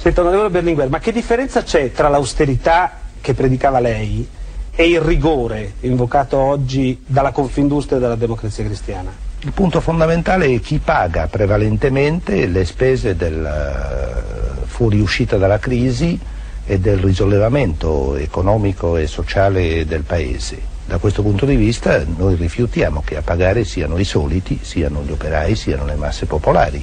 Senta, onorevole Berlinguer, ma che differenza c'è tra l'austerità che predicava lei e il rigore invocato oggi dalla Confindustria e dalla democrazia cristiana? Il punto fondamentale è chi paga prevalentemente le spese della fuoriuscita dalla crisi e del risollevamento economico e sociale del Paese. Da questo punto di vista noi rifiutiamo che a pagare siano i soliti, siano gli operai, siano le masse popolari.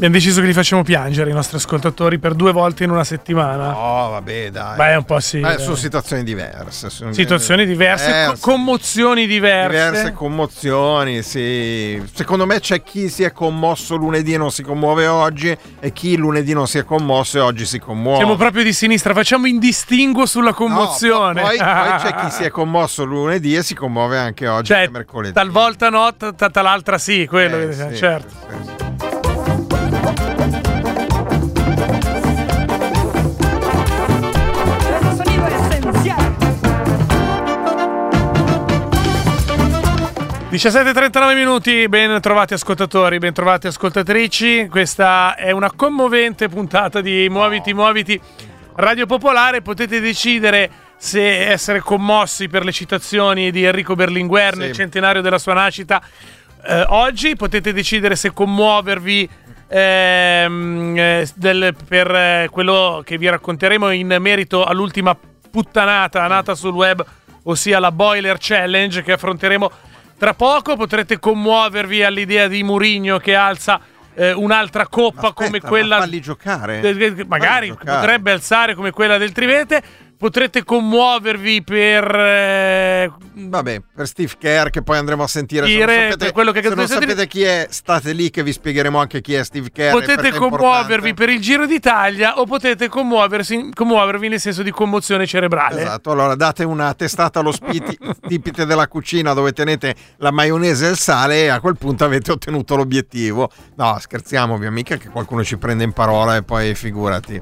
Abbiamo deciso che li facciamo piangere i nostri ascoltatori per due volte in una settimana. No, vabbè, dai. Beh, è un po' sì. Eh, dai. sono situazioni diverse. sono- Situazioni diverse, co- commozioni diverse. Diverse commozioni, sì. Secondo me c'è chi si è commosso lunedì e non si commuove oggi e chi lunedì non si è commosso e oggi si commuove. Siamo proprio di sinistra, facciamo in distinguo sulla No, commozione. poi, poi c'è chi si è commosso lunedì e si commuove anche oggi, Cioè, mercoledì. talvolta no, t- t- tal'altra sì, quello Eh, che- sì, certo. sì, sì. 17.39 minuti, ben trovati ascoltatori, ben trovati ascoltatrici. Questa è una commovente puntata di Muoviti, Muoviti Radio Popolare. Potete decidere se essere commossi per le citazioni di Enrico Berlinguer nel Sì. centenario della sua nascita eh, oggi. Potete decidere se commuovervi ehm, eh, del- per eh, quello che vi racconteremo in merito all'ultima puttanata nata sul web, ossia la Boiler Challenge che affronteremo tra poco. Potrete commuovervi all'idea di Murigno che alza eh, un'altra coppa Aspetta, come ma quella falli giocare. eh, magari Falli giocare. potrebbe alzare come quella del Trivete. Potrete commuovervi per eh, Vabbè, per Steve Kerr che poi andremo a sentire. Se Dire, non sapete, quello che se non sapete chi è, state lì che vi spiegheremo anche chi è Steve Kerr. potete commuovervi per il Giro d'Italia o potete commuoversi, commuovervi nel senso di commozione cerebrale. Esatto, allora date una testata allo stipite della cucina dove tenete la maionese e il sale e a quel punto avete ottenuto l'obiettivo. No, scherziamo ovviamente che qualcuno ci prende in parola e poi figurati.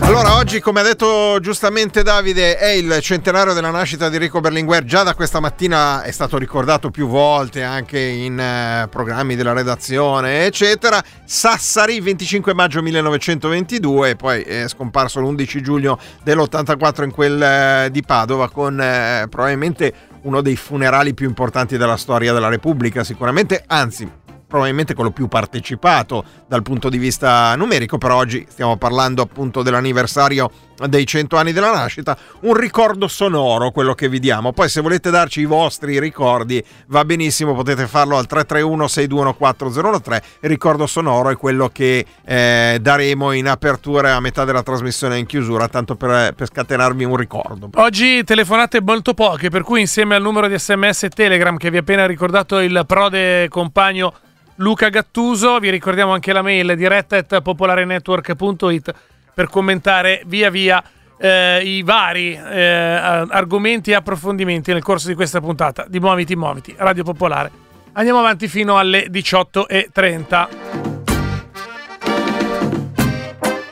Allora, oggi, come ha detto giustamente Davide, è il centenario della nascita di Enrico Berlinguer. Già da questa mattina è stato ricordato più volte anche in eh, programmi della redazione, eccetera. Sassari, 25 maggio 1922, e poi è scomparso l'11 giugno dell'84 in quel eh, di Padova con eh, probabilmente uno dei funerali più importanti della storia della Repubblica, sicuramente, anzi probabilmente quello più partecipato dal punto di vista numerico, però oggi stiamo parlando appunto dell'anniversario dei 100 anni della nascita, un ricordo sonoro quello che vi diamo. Poi se volete darci i vostri ricordi va benissimo, potete farlo al 331 6214013. Il ricordo sonoro è quello che eh, daremo in apertura e a metà della trasmissione in chiusura, tanto per, per scatenarvi un ricordo. Oggi telefonate molto poche, per cui insieme al numero di sms e telegram che vi ha appena ricordato il prode compagno Luca Gattuso, vi ricordiamo anche la mail diretta at popolarenetwork.it per commentare via via eh, i vari eh, argomenti e approfondimenti nel corso di questa puntata di Muoviti Muoviti, Radio Popolare. Andiamo avanti fino alle 18.30.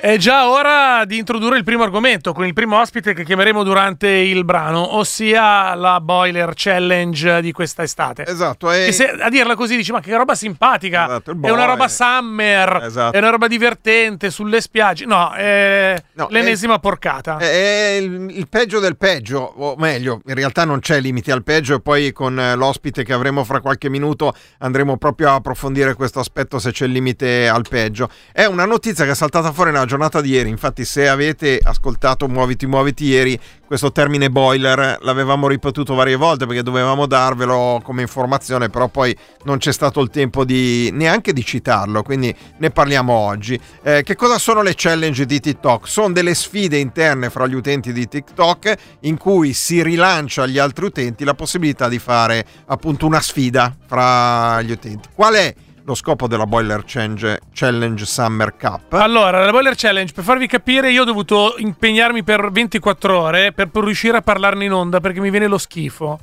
È già ora di introdurre il primo argomento con il primo ospite che chiameremo durante il brano, ossia la Boiler Challenge di questa estate. Esatto, e se, a dirla così dici, ma che roba simpatica! Esatto, è una roba summer, Esatto. è una roba divertente sulle spiagge. No, è No, l'ennesima porcata. È il, il peggio del peggio, o meglio, in realtà non c'è limiti al peggio e poi con eh, l'ospite che avremo fra qualche minuto andremo proprio a approfondire questo aspetto se c'è il limite al peggio. È una notizia che è saltata fuori nella giornata di ieri, infatti se avete ascoltato Muoviti Muoviti ieri, questo termine boiler l'avevamo ripetuto varie volte perché dovevamo darvelo come informazione, però poi non c'è stato il tempo di neanche di citarlo, quindi ne parliamo oggi. Eh, che cosa sono le challenge di TikTok? Sono delle sfide interne fra gli utenti di TikTok in cui si rilancia agli altri utenti la possibilità di fare appunto una sfida fra gli utenti. Qual è lo scopo della Boiler Change- Challenge Summer Cup? Allora, la Boiler Challenge, per farvi capire, io ho dovuto impegnarmi per 24 ore per, per riuscire a parlarne in onda perché mi viene lo schifo.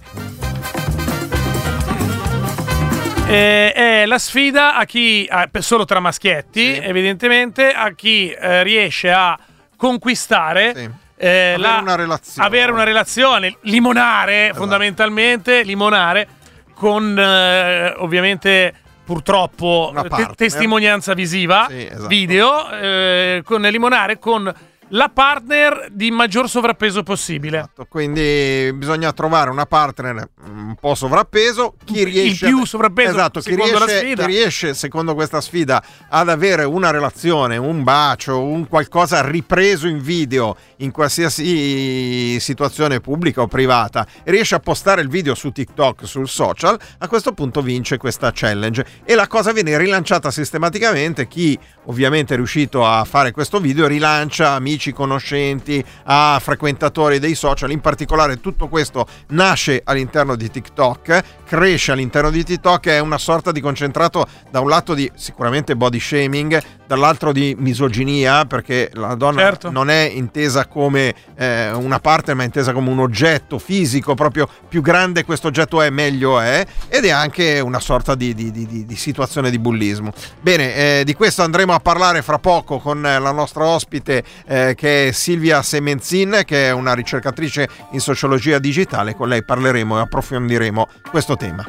Eh, è la sfida a chi, a- solo tra maschietti, Sì. evidentemente, a chi eh, riesce a conquistare. Sì. eh, Avere la- una relazione. avere una relazione, limonare Esatto. fondamentalmente, limonare con eh, ovviamente purtroppo Una te- testimonianza visiva, Sì, esatto. video, eh, con limonare con la partner di maggior sovrappeso possibile. Esatto, quindi bisogna trovare una partner un po' sovrappeso. Chi Il riesce più sovrappeso, esatto, chi riesce, chi riesce, secondo questa sfida, ad avere una relazione, un bacio, un qualcosa ripreso in video in qualsiasi situazione pubblica o privata, riesce a postare il video su TikTok, sul social, a questo punto vince questa challenge. E la cosa viene rilanciata sistematicamente. Chi ovviamente è riuscito a fare questo video rilancia amici, conoscenti, a frequentatori dei social. In particolare tutto questo nasce all'interno di TikTok, cresce all'interno di TikTok, è una sorta di concentrato da un lato di sicuramente body shaming, dall'altro di misoginia, perché la donna Certo. non è intesa come eh, una partner, ma è intesa come un oggetto fisico, proprio più grande questo oggetto è, meglio è, ed è anche una sorta di, di- di- di- situazione di bullismo. Bene, eh, di questo andremo a parlare fra poco con la nostra ospite eh, che è Silvia Semenzin, che è una ricercatrice in sociologia digitale, con lei parleremo e approfondiremo questo tema.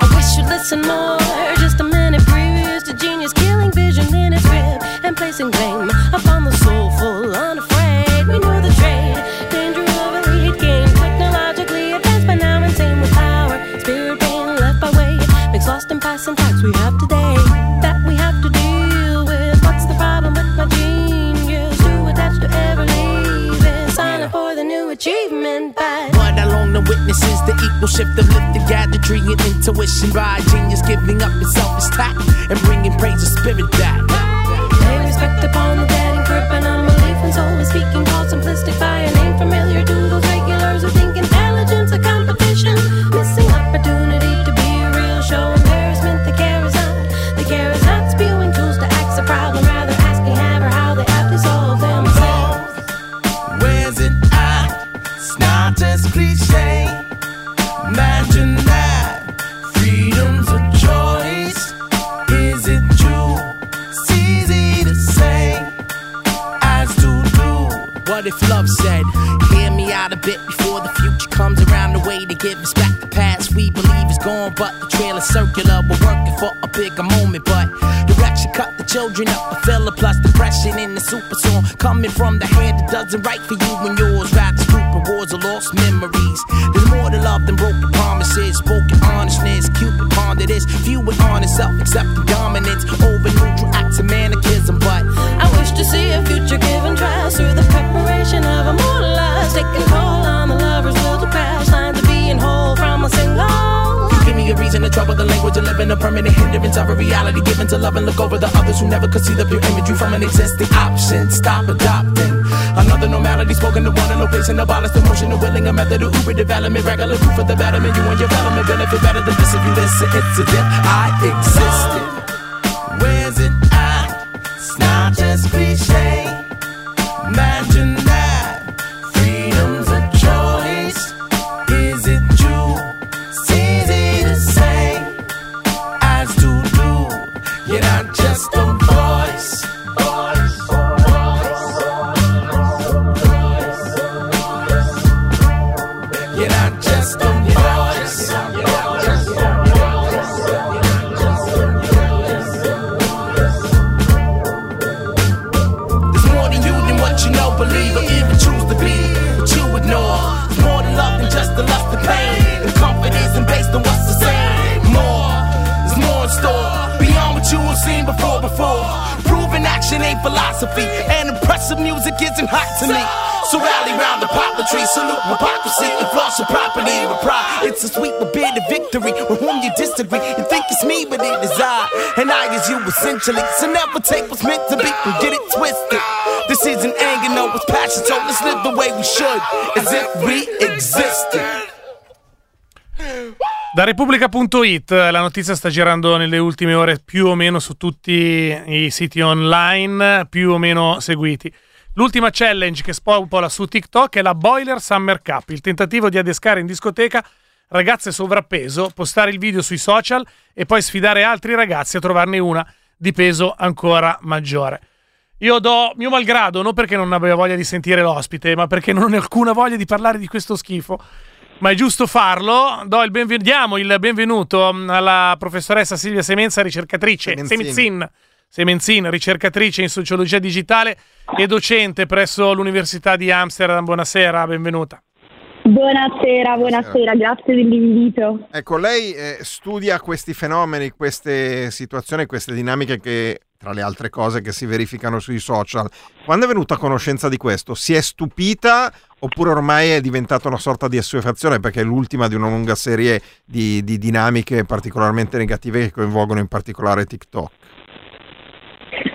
I wish you'd listen more. Just a minute previous to genius killing vision in its rib and placing blame upon the soulful, unafraid. We know the trade, danger of elite game, technologically advanced by now, insane with power. Spirit being left by way makes lost and passing facts we have today the shift of lifted gadgetry and intuition by genius giving up its selfish tact and bringing praise of spirit back. Pay respect upon the dead and unbelief and soul is speaking called simplistic by super song coming from the hand that doesn't write for you and yours. Trouble the language and live in a permanent hindrance of a reality given to love and look over the others who never could see the pure imagery from an existing option. Stop adopting another normality spoken to one in no place abolish the motion of willing a method of uber development. Regular proof of the betterment. You and your development benefit better than this if you listen. It's a dip. I existed. You essentially. So never take what's meant to be and get it twisted. This isn't anger, no, it's passion. So let's live the way we should, as if we existed. Da Repubblica.it la notizia sta girando nelle ultime ore più o meno su tutti i siti online più o meno seguiti. L'ultima challenge che spopola su TikTok è la Boiler Summer Cup, il tentativo di adescare in discoteca ragazze sovrappeso, postare il video sui social e poi sfidare altri ragazzi a trovarne una di peso ancora maggiore. Io do mio malgrado, non perché non abbia voglia di sentire l'ospite, ma perché non ho alcuna voglia di parlare di questo schifo. Ma è giusto farlo. Do il benven- diamo il benvenuto mm, alla professoressa Silvia Semenza, ricercatrice. Semenzin. Semenzin. Semenzin, ricercatrice in sociologia digitale e docente presso l'Università di Amsterdam. Buonasera, benvenuta. Buonasera, buonasera, grazie dell'invito. Ecco, lei eh, studia questi fenomeni, queste situazioni, queste dinamiche che, tra le altre cose, che si verificano sui social. Quando è venuta a conoscenza di questo? Si è stupita oppure ormai è diventata una sorta di assuefazione perché è l'ultima di una lunga serie di, di dinamiche particolarmente negative che coinvolgono in particolare TikTok?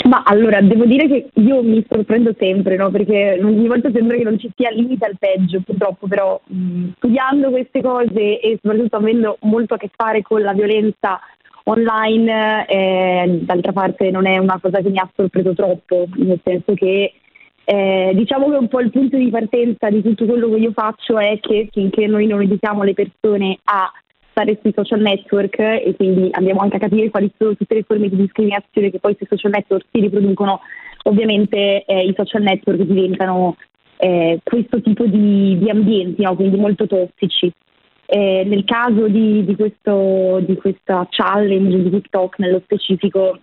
Ma allora, devo dire che io mi sorprendo sempre, no? Perché ogni volta sembra che non ci sia limite al peggio, purtroppo, però mh, studiando queste cose e soprattutto avendo molto a che fare con la violenza online, eh, d'altra parte non è una cosa che mi ha sorpreso troppo, nel senso che eh, diciamo che un po' il punto di partenza di tutto quello che io faccio è che finché noi non educhiamo le persone a stare sui social network e quindi andiamo anche a capire quali sono tutte le forme di discriminazione che poi sui social network si riproducono, ovviamente eh, i social network diventano eh, questo tipo di, di ambienti, no? quindi molto tossici. Eh, nel caso di, di, questo, di questa challenge di TikTok nello specifico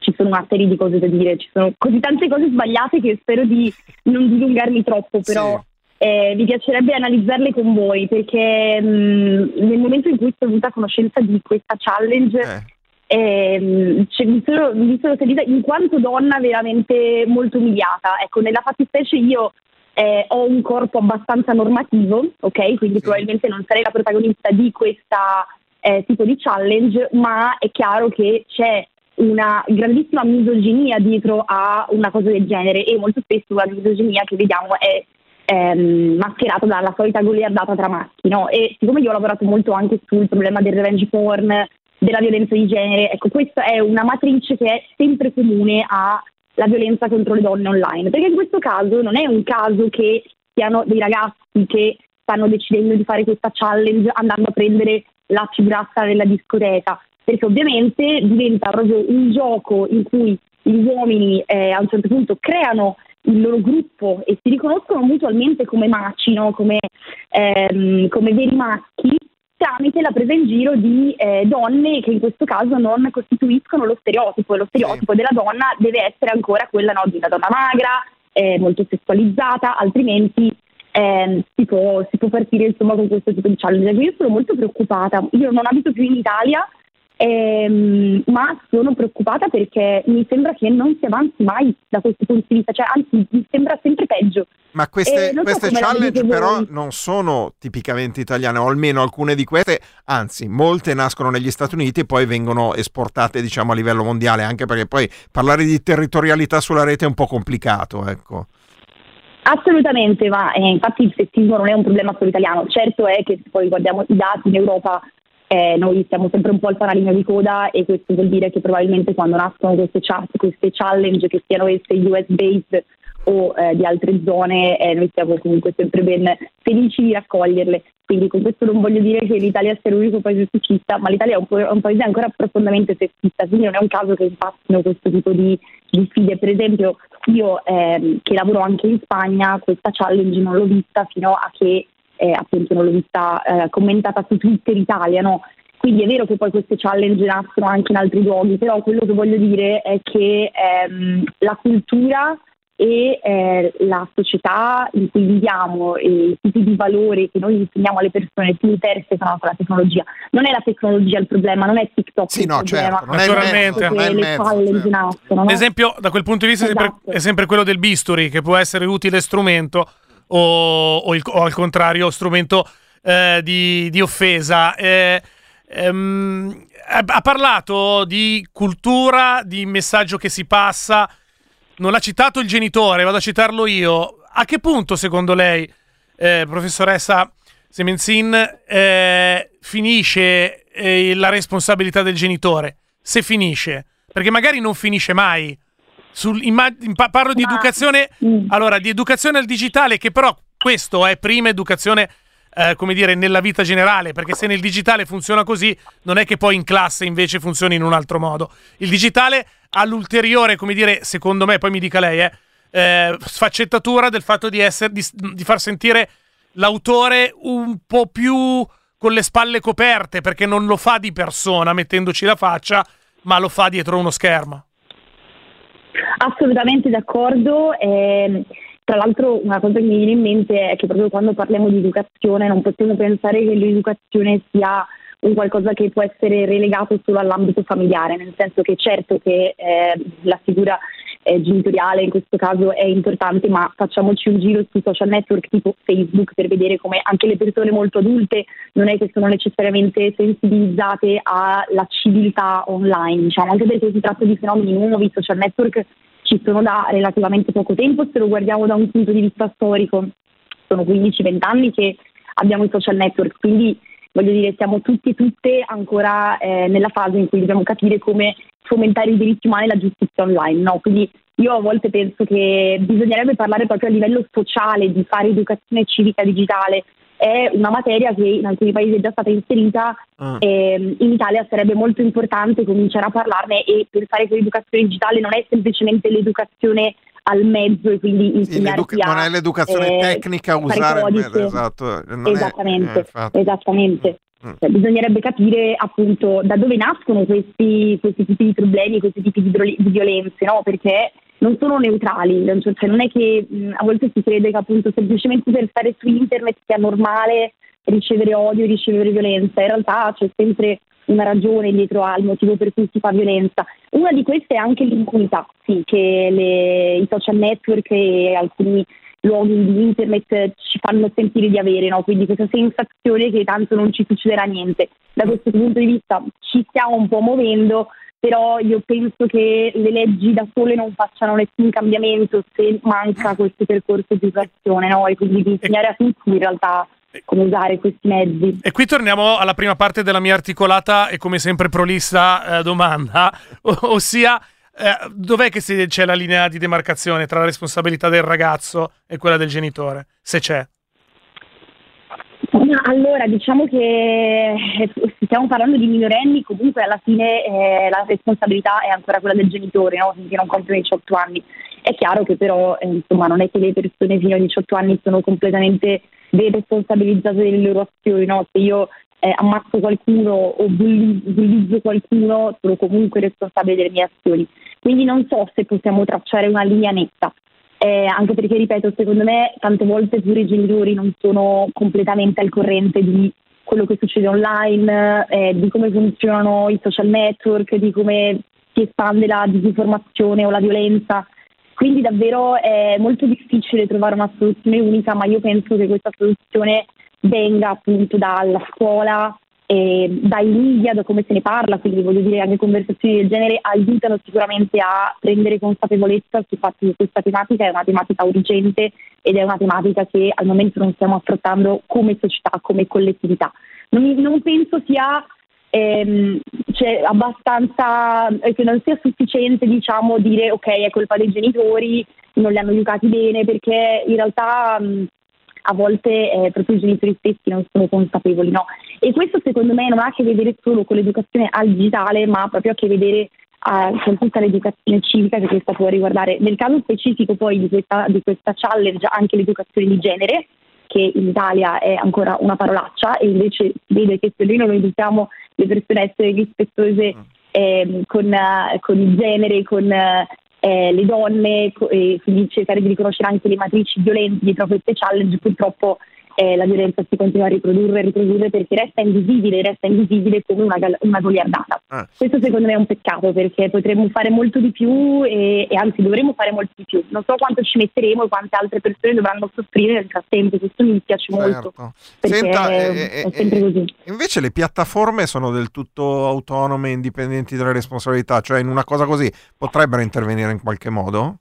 ci sono una serie di cose da dire, ci sono così tante cose sbagliate che spero di non dilungarmi troppo, però eh, mi piacerebbe analizzarle con voi perché mh, nel momento in cui sono venuta a conoscenza di questa challenge ehm, cioè, mi, sono, mi sono sentita in quanto donna veramente molto umiliata. Ecco, nella fattispecie io eh, ho un corpo abbastanza normativo, ok? Quindi probabilmente non sarei la protagonista di questa eh, tipo di challenge, ma è chiaro che c'è una grandissima misoginia dietro a una cosa del genere e molto spesso la misoginia che vediamo è ehm, mascherata dalla solita goliardata tra maschi, no? E siccome io ho lavorato molto anche sul problema del revenge porn, della violenza di genere, ecco, questa è una matrice che è sempre comune alla violenza contro le donne online, perché in questo caso non è un caso che siano dei ragazzi che stanno decidendo di fare questa challenge andando a prendere la fibrassa nella discoteca, perché ovviamente diventa proprio un gioco in cui gli uomini eh, a un certo punto creano il loro gruppo e si riconoscono mutualmente come maci, no? come, ehm, come veri maschi, tramite la presa in giro di eh, donne che in questo caso non costituiscono lo stereotipo. E lo stereotipo della donna deve essere ancora quella no, di una donna magra, eh, molto sessualizzata, altrimenti ehm, si, può, si può partire insomma con questo tipo di challenge. Io sono molto preoccupata, io non abito più in Italia, Ehm, ma sono preoccupata perché mi sembra che non si avanzi mai da questo punto di vista, cioè anzi mi sembra sempre peggio. Ma queste, Eh, so queste challenge però voi. non sono tipicamente italiane, o almeno alcune di queste, anzi molte nascono negli Stati Uniti e poi vengono esportate diciamo a livello mondiale, anche perché poi parlare di territorialità sulla rete è un po' complicato, ecco. Assolutamente, ma eh, infatti il sessismo non è un problema solo italiano. Certo è che se poi guardiamo i dati in Europa, eh, noi siamo sempre un po' al fanalino di coda e questo vuol dire che probabilmente quando nascono queste chat, queste challenge, che siano esse US based o eh, di altre zone, eh, noi siamo comunque sempre ben felici di raccoglierle. Quindi con questo non voglio dire che l'Italia sia l'unico paese sessista, ma l'Italia è un, po- un paese ancora profondamente sessista, quindi non è un caso che impattino questo tipo di, di sfide. Per esempio, io ehm, che lavoro anche in Spagna, questa challenge non l'ho vista fino a che eh, appunto non l'ho vista eh, commentata su Twitter Italia, no? Quindi è vero che poi queste challenge nascono anche in altri luoghi, però quello che voglio dire è che ehm, la cultura e eh, la società in cui viviamo e i tipi di valori che noi insegniamo alle persone si intersecano con la tecnologia. Non è la tecnologia il problema, non è TikTok Sì, il no, problema, certo, non è il Naturalmente. mezzo, non è che il le mezzo, palle certo. no? L'esempio da quel punto di vista è sempre, Esatto. è sempre quello del bisturi, che può essere utile strumento o, o il- o al contrario strumento eh, di, di offesa. Eh, ehm, ha, parlato di cultura, di messaggio che si passa. Non l'ha citato il genitore, vado a citarlo io. A che punto, secondo lei, eh, professoressa Semenzin, eh, finisce eh, la responsabilità del genitore? Se finisce, perché magari non finisce mai. Sul- imma- parlo di educazione, Mm. allora, di educazione al digitale, che però questo è prima educazione, eh, come dire, nella vita generale, perché se nel digitale funziona così, non è che poi in classe invece funzioni in un altro modo. Il digitale ha l'ulteriore, come dire, secondo me, poi mi dica lei, eh, eh, sfaccettatura del fatto di, essere, di, di far sentire l'autore un po' più con le spalle coperte, perché non lo fa di persona mettendoci la faccia, ma lo fa dietro uno schermo. Assolutamente d'accordo. ehm, tra l'altro una cosa che mi viene in mente è che proprio quando parliamo di educazione non possiamo pensare che l'educazione sia un qualcosa che può essere relegato solo all'ambito familiare, nel senso che certo che eh, la figura eh, genitoriale in questo caso è importante, ma facciamoci un giro sui social network tipo Facebook per vedere come anche le persone molto adulte non è che sono necessariamente sensibilizzate alla civiltà online, diciamo, anche perché si tratta di fenomeni nuovi, i social network ci sono da relativamente poco tempo, se lo guardiamo da un punto di vista storico, sono 15-20 anni che abbiamo i social network, quindi voglio dire siamo tutti e tutte ancora eh, nella fase in cui dobbiamo capire come fomentare i diritti umani e la giustizia online, no? Quindi io a volte penso che bisognerebbe parlare proprio a livello sociale di fare educazione civica digitale, è una materia che in alcuni paesi è già stata inserita, Ah. ehm, in Italia sarebbe molto importante cominciare a parlarne e pensare che l'educazione digitale non è semplicemente l'educazione al mezzo e quindi insegnarti l'educa- a non è l'educazione eh, tecnica usare il codice. mezzo, esatto. non è- Esattamente, eh, esattamente. Mm. Cioè, bisognerebbe capire appunto da dove nascono questi, questi tipi di problemi, questi tipi di, violen- di violenze, no? Perché non sono neutrali, cioè, non è che mh, a volte si crede che appunto semplicemente per stare su internet sia normale ricevere odio, ricevere violenza, in realtà c'è sempre una ragione dietro al motivo per cui si fa violenza. Una di queste è anche l'impunità, sì, che le- i social network e alcuni luoghi di internet ci fanno sentire di avere, no? quindi questa sensazione che tanto non ci succederà niente. Da questo punto di vista ci stiamo un po' muovendo, però io penso che le leggi da sole non facciano nessun cambiamento se manca questo percorso di educazione no? e quindi di insegnare a tutti in realtà come usare questi mezzi. E qui torniamo alla prima parte della mia articolata e come sempre prolissa eh, domanda, o- ossia eh, dov'è che si- c'è la linea di demarcazione tra la responsabilità del ragazzo e quella del genitore, se c'è? Allora, diciamo che eh, stiamo parlando di minorenni, comunque alla fine eh, la responsabilità è ancora quella del genitore, no? finché non compiono i 18 anni. È chiaro che però eh, insomma, non è che le persone fino ai 18 anni sono completamente deresponsabilizzate delle loro azioni, no? se io eh, ammazzo qualcuno o bulli- bullizzo qualcuno sono comunque responsabile delle mie azioni. Quindi non so se possiamo tracciare una linea netta. Eh, anche perché, ripeto, secondo me tante volte pure i genitori non sono completamente al corrente di quello che succede online, eh, di come funzionano i social network, di come si espande la disinformazione o la violenza. Quindi davvero è molto difficile trovare una soluzione unica, ma io penso che questa soluzione venga appunto dalla scuola, dai media, da come se ne parla, quindi voglio dire anche conversazioni del genere aiutano sicuramente a prendere consapevolezza sul fatto che questa tematica è una tematica urgente ed è una tematica che al momento non stiamo affrontando come società, come collettività. Non, non penso sia ehm, cioè, abbastanza, eh, che non sia sufficiente diciamo dire ok è colpa dei genitori, non li hanno educati bene, perché in realtà mh, a volte eh, proprio i genitori stessi non sono consapevoli, no? E questo secondo me non ha a che vedere solo con l'educazione al digitale, ma proprio a che vedere eh, con tutta l'educazione civica che questa può riguardare. Nel caso specifico poi di questa, di questa challenge anche l'educazione di genere, che in Italia è ancora una parolaccia e invece vede che se noi non educhiamo le persone essere rispettose ehm, con, eh, con il genere, con, eh, le donne co- e quindi cercare di riconoscere anche le matrici violenti dietro a queste challenge, purtroppo eh, la violenza si continua a riprodurre e riprodurre perché resta invisibile, resta invisibile come una, gal- una goliardata. Ah. Questo secondo me è un peccato perché potremmo fare molto di più e, e anzi dovremmo fare molto di più. Non so quanto ci metteremo e quante altre persone dovranno soffrire nel frattempo, questo mi dispiace molto. Certo. Perché Senta, è, eh, è eh, sempre eh, così. Invece le piattaforme sono del tutto autonome, indipendenti dalle responsabilità, cioè in una cosa così potrebbero intervenire in qualche modo?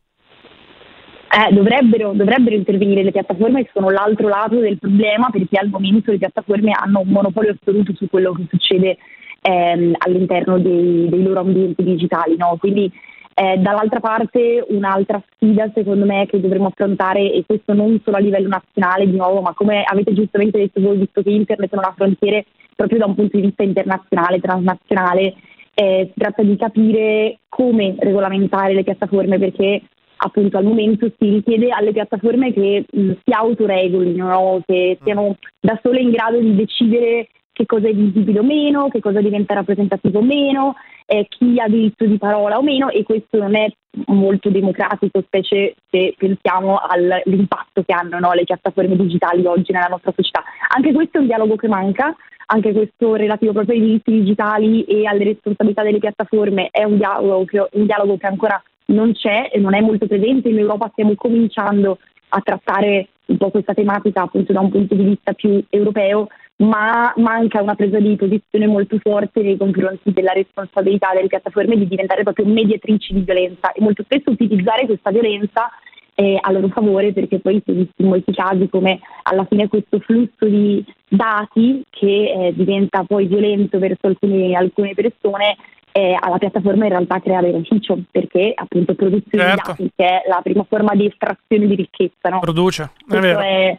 Eh, dovrebbero, dovrebbero intervenire le piattaforme che sono l'altro lato del problema perché al momento le piattaforme hanno un monopolio assoluto su quello che succede ehm, all'interno dei, dei loro ambienti digitali. no? Quindi eh, dall'altra parte un'altra sfida secondo me che dovremmo affrontare e questo non solo a livello nazionale di nuovo ma come avete giustamente detto voi visto che internet non ha frontiere proprio da un punto di vista internazionale, transnazionale, eh, si tratta di capire come regolamentare le piattaforme perché appunto al momento si richiede alle piattaforme che mh, si autoregolino, no? che siano da sole in grado di decidere che cosa è visibile o meno, che cosa diventa rappresentativo o meno, eh, chi ha diritto di parola o meno e questo non è molto democratico, specie se pensiamo al- all'impatto che hanno no, le piattaforme digitali oggi nella nostra società. Anche questo è un dialogo che manca, anche questo relativo proprio ai diritti digitali e alle responsabilità delle piattaforme è un dialogo che, un dialogo che ancora non c'è e non è molto presente. In Europa stiamo cominciando a trattare un po' questa tematica appunto da un punto di vista più europeo, ma manca una presa di posizione molto forte nei confronti della responsabilità delle piattaforme di diventare proprio mediatrici di violenza e molto spesso utilizzare questa violenza eh, a loro favore perché poi si è visto in molti casi come alla fine questo flusso di dati che eh, diventa poi violento verso alcune, alcune persone eh, alla piattaforma in realtà crea beneficio perché appunto produzione Certo. di dati che è la prima forma di estrazione di ricchezza no? Produce, è vero. è,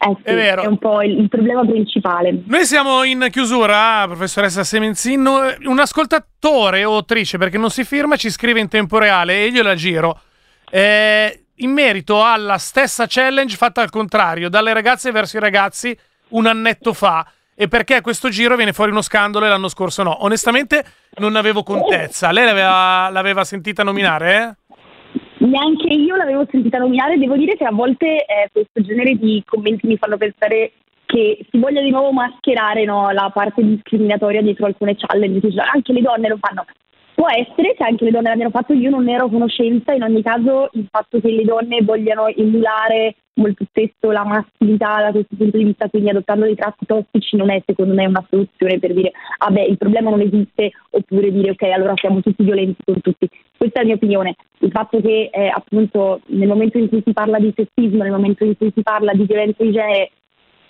eh sì, È vero. è un po' il, il problema principale. Noi siamo in chiusura, professoressa Semenzin. Un ascoltatore o attrice, perché non si firma, ci scrive in tempo reale e io la giro. eh, in merito alla stessa challenge fatta al contrario, dalle ragazze verso i ragazzi un annetto fa. E perché questo giro viene fuori uno scandalo e l'anno scorso no? Onestamente non ne avevo contezza. Lei l'aveva, l'aveva sentita nominare, eh? Neanche io l'avevo sentita nominare, devo dire che a volte eh, questo genere di commenti mi fanno pensare che si voglia di nuovo mascherare no, la parte discriminatoria dietro alcune challenge, che anche le donne lo fanno. Può essere che anche le donne l'abbiano fatto, io non ne ero conoscenza, in ogni caso il fatto che le donne vogliano emulare molto spesso la maschilinità da questo punto di vista, quindi adottando dei tratti tossici non è secondo me una soluzione per dire vabbè il problema non esiste oppure dire ok allora siamo tutti violenti con tutti. Questa è la mia opinione. Il fatto che eh, appunto nel momento in cui si parla di sessismo, nel momento in cui si parla di violenza di genere,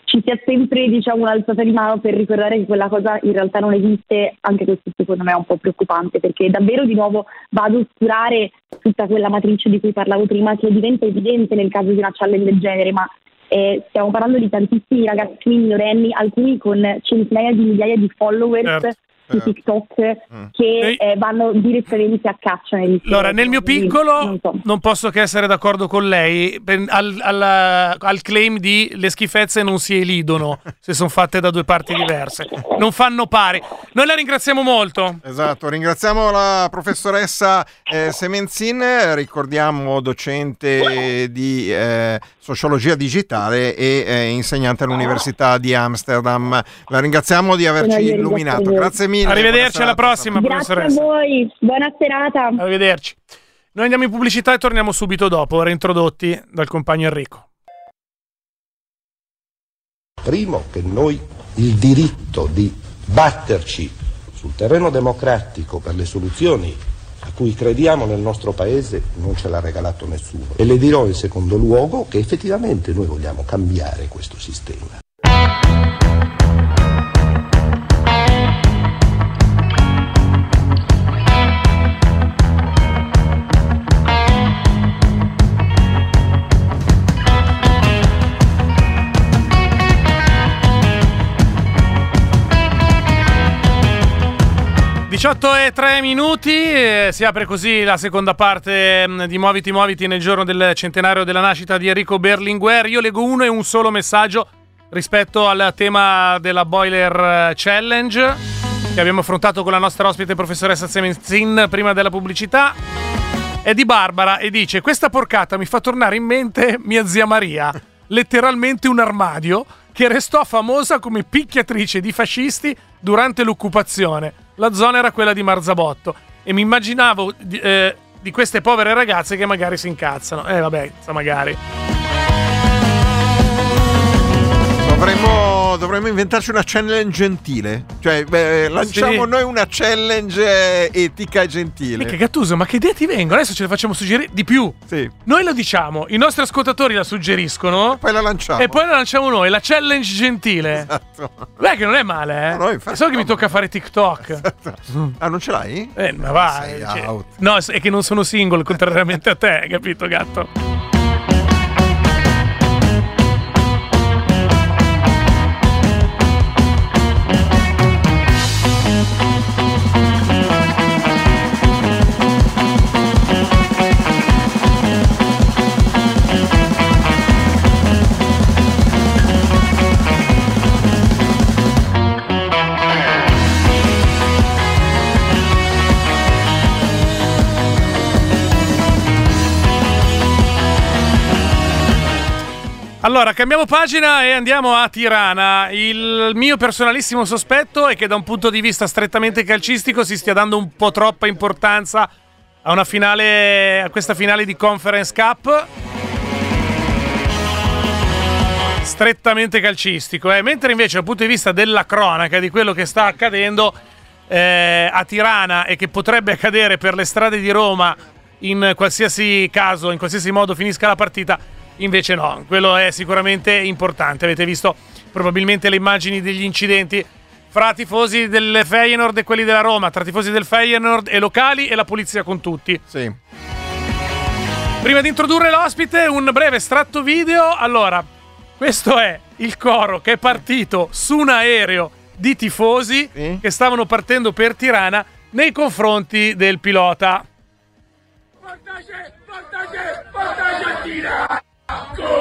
ci sia sempre diciamo un'alzata di mano per ricordare che quella cosa in realtà non esiste, anche questo secondo me è un po' preoccupante perché davvero di nuovo va ad oscurare tutta quella matrice di cui parlavo prima che diventa evidente nel caso di una challenge del genere, ma eh, stiamo parlando di tantissimi ragazzini minorenni, alcuni con centinaia di migliaia di followers Certo, su certo. TikTok Mm. che eh, vanno direttamente a caccia negli Allora, nel mio piccolo non so. non posso che essere d'accordo con lei al, al- al claim di le schifezze non si elidono se sono fatte da due parti diverse, non fanno pari. Noi la ringraziamo molto. Esatto, ringraziamo la professoressa eh, Semenzin, ricordiamo docente di eh, sociologia digitale e eh, insegnante all'Università di Amsterdam. La ringraziamo di averci illuminato. Grazie mille. Arrivederci, alla prossima, Grazie a professoressa. voi, buona serata. Arrivederci. Noi andiamo in pubblicità e torniamo subito dopo, reintrodotti dal compagno Enrico. Primo che noi il diritto di batterci sul terreno democratico per le soluzioni a cui crediamo nel nostro paese non ce l'ha regalato nessuno. E le dirò in secondo luogo che effettivamente noi vogliamo cambiare questo sistema. 18 e 3 minuti, eh, si apre così la seconda parte mh, di Muoviti Muoviti nel giorno del centenario della nascita di Enrico Berlinguer. Io leggo uno e un solo messaggio rispetto al tema della Boiler eh, Challenge che abbiamo affrontato con la nostra ospite professoressa Semenzin prima della pubblicità. è di Barbara e dice: Questa porcata mi fa tornare in mente mia zia Maria, letteralmente un armadio, che restò famosa come picchiatrice di fascisti durante l'occupazione. La zona era quella di Marzabotto. E mi immaginavo di, eh, di queste povere ragazze che magari si incazzano. Eh, vabbè, magari. Dovremmo, dovremmo inventarci una challenge gentile. Cioè, beh, lanciamo Sì. noi una challenge eh, etica e gentile. Mica Gattuso, ma che idee ti vengono? Adesso ce le facciamo suggerire di più. Sì. Noi lo diciamo, i nostri ascoltatori la suggeriscono. Poi la lanciamo. E poi la lanciamo noi, la challenge gentile. Esatto. Beh, che non è male, eh. No, no, infatti, Solo che mi no, tocca fare TikTok. Ah, non ce l'hai? Eh, ma va. Sei cioè- no, è che non sono single, contrariamente a te, capito, gatto? Allora, cambiamo pagina e andiamo a Tirana. Il mio personalissimo sospetto è che da un punto di vista strettamente calcistico si stia dando un po' troppa importanza a finale a questa finale di Conference Cup. Strettamente calcistico, eh. mentre invece dal punto di vista della cronaca di quello che sta accadendo eh, a Tirana e che potrebbe accadere per le strade di Roma in qualsiasi caso, in qualsiasi modo finisca la partita, invece no, quello è sicuramente importante. Avete visto probabilmente le immagini degli incidenti fra tifosi del Feyenoord e quelli della Roma, tra tifosi del Feyenoord e locali e la polizia con tutti. Sì. Prima di introdurre l'ospite, un breve estratto video. Allora, questo è il coro che è partito su un aereo di tifosi Sì. che stavano partendo per Tirana nei confronti del pilota. Go!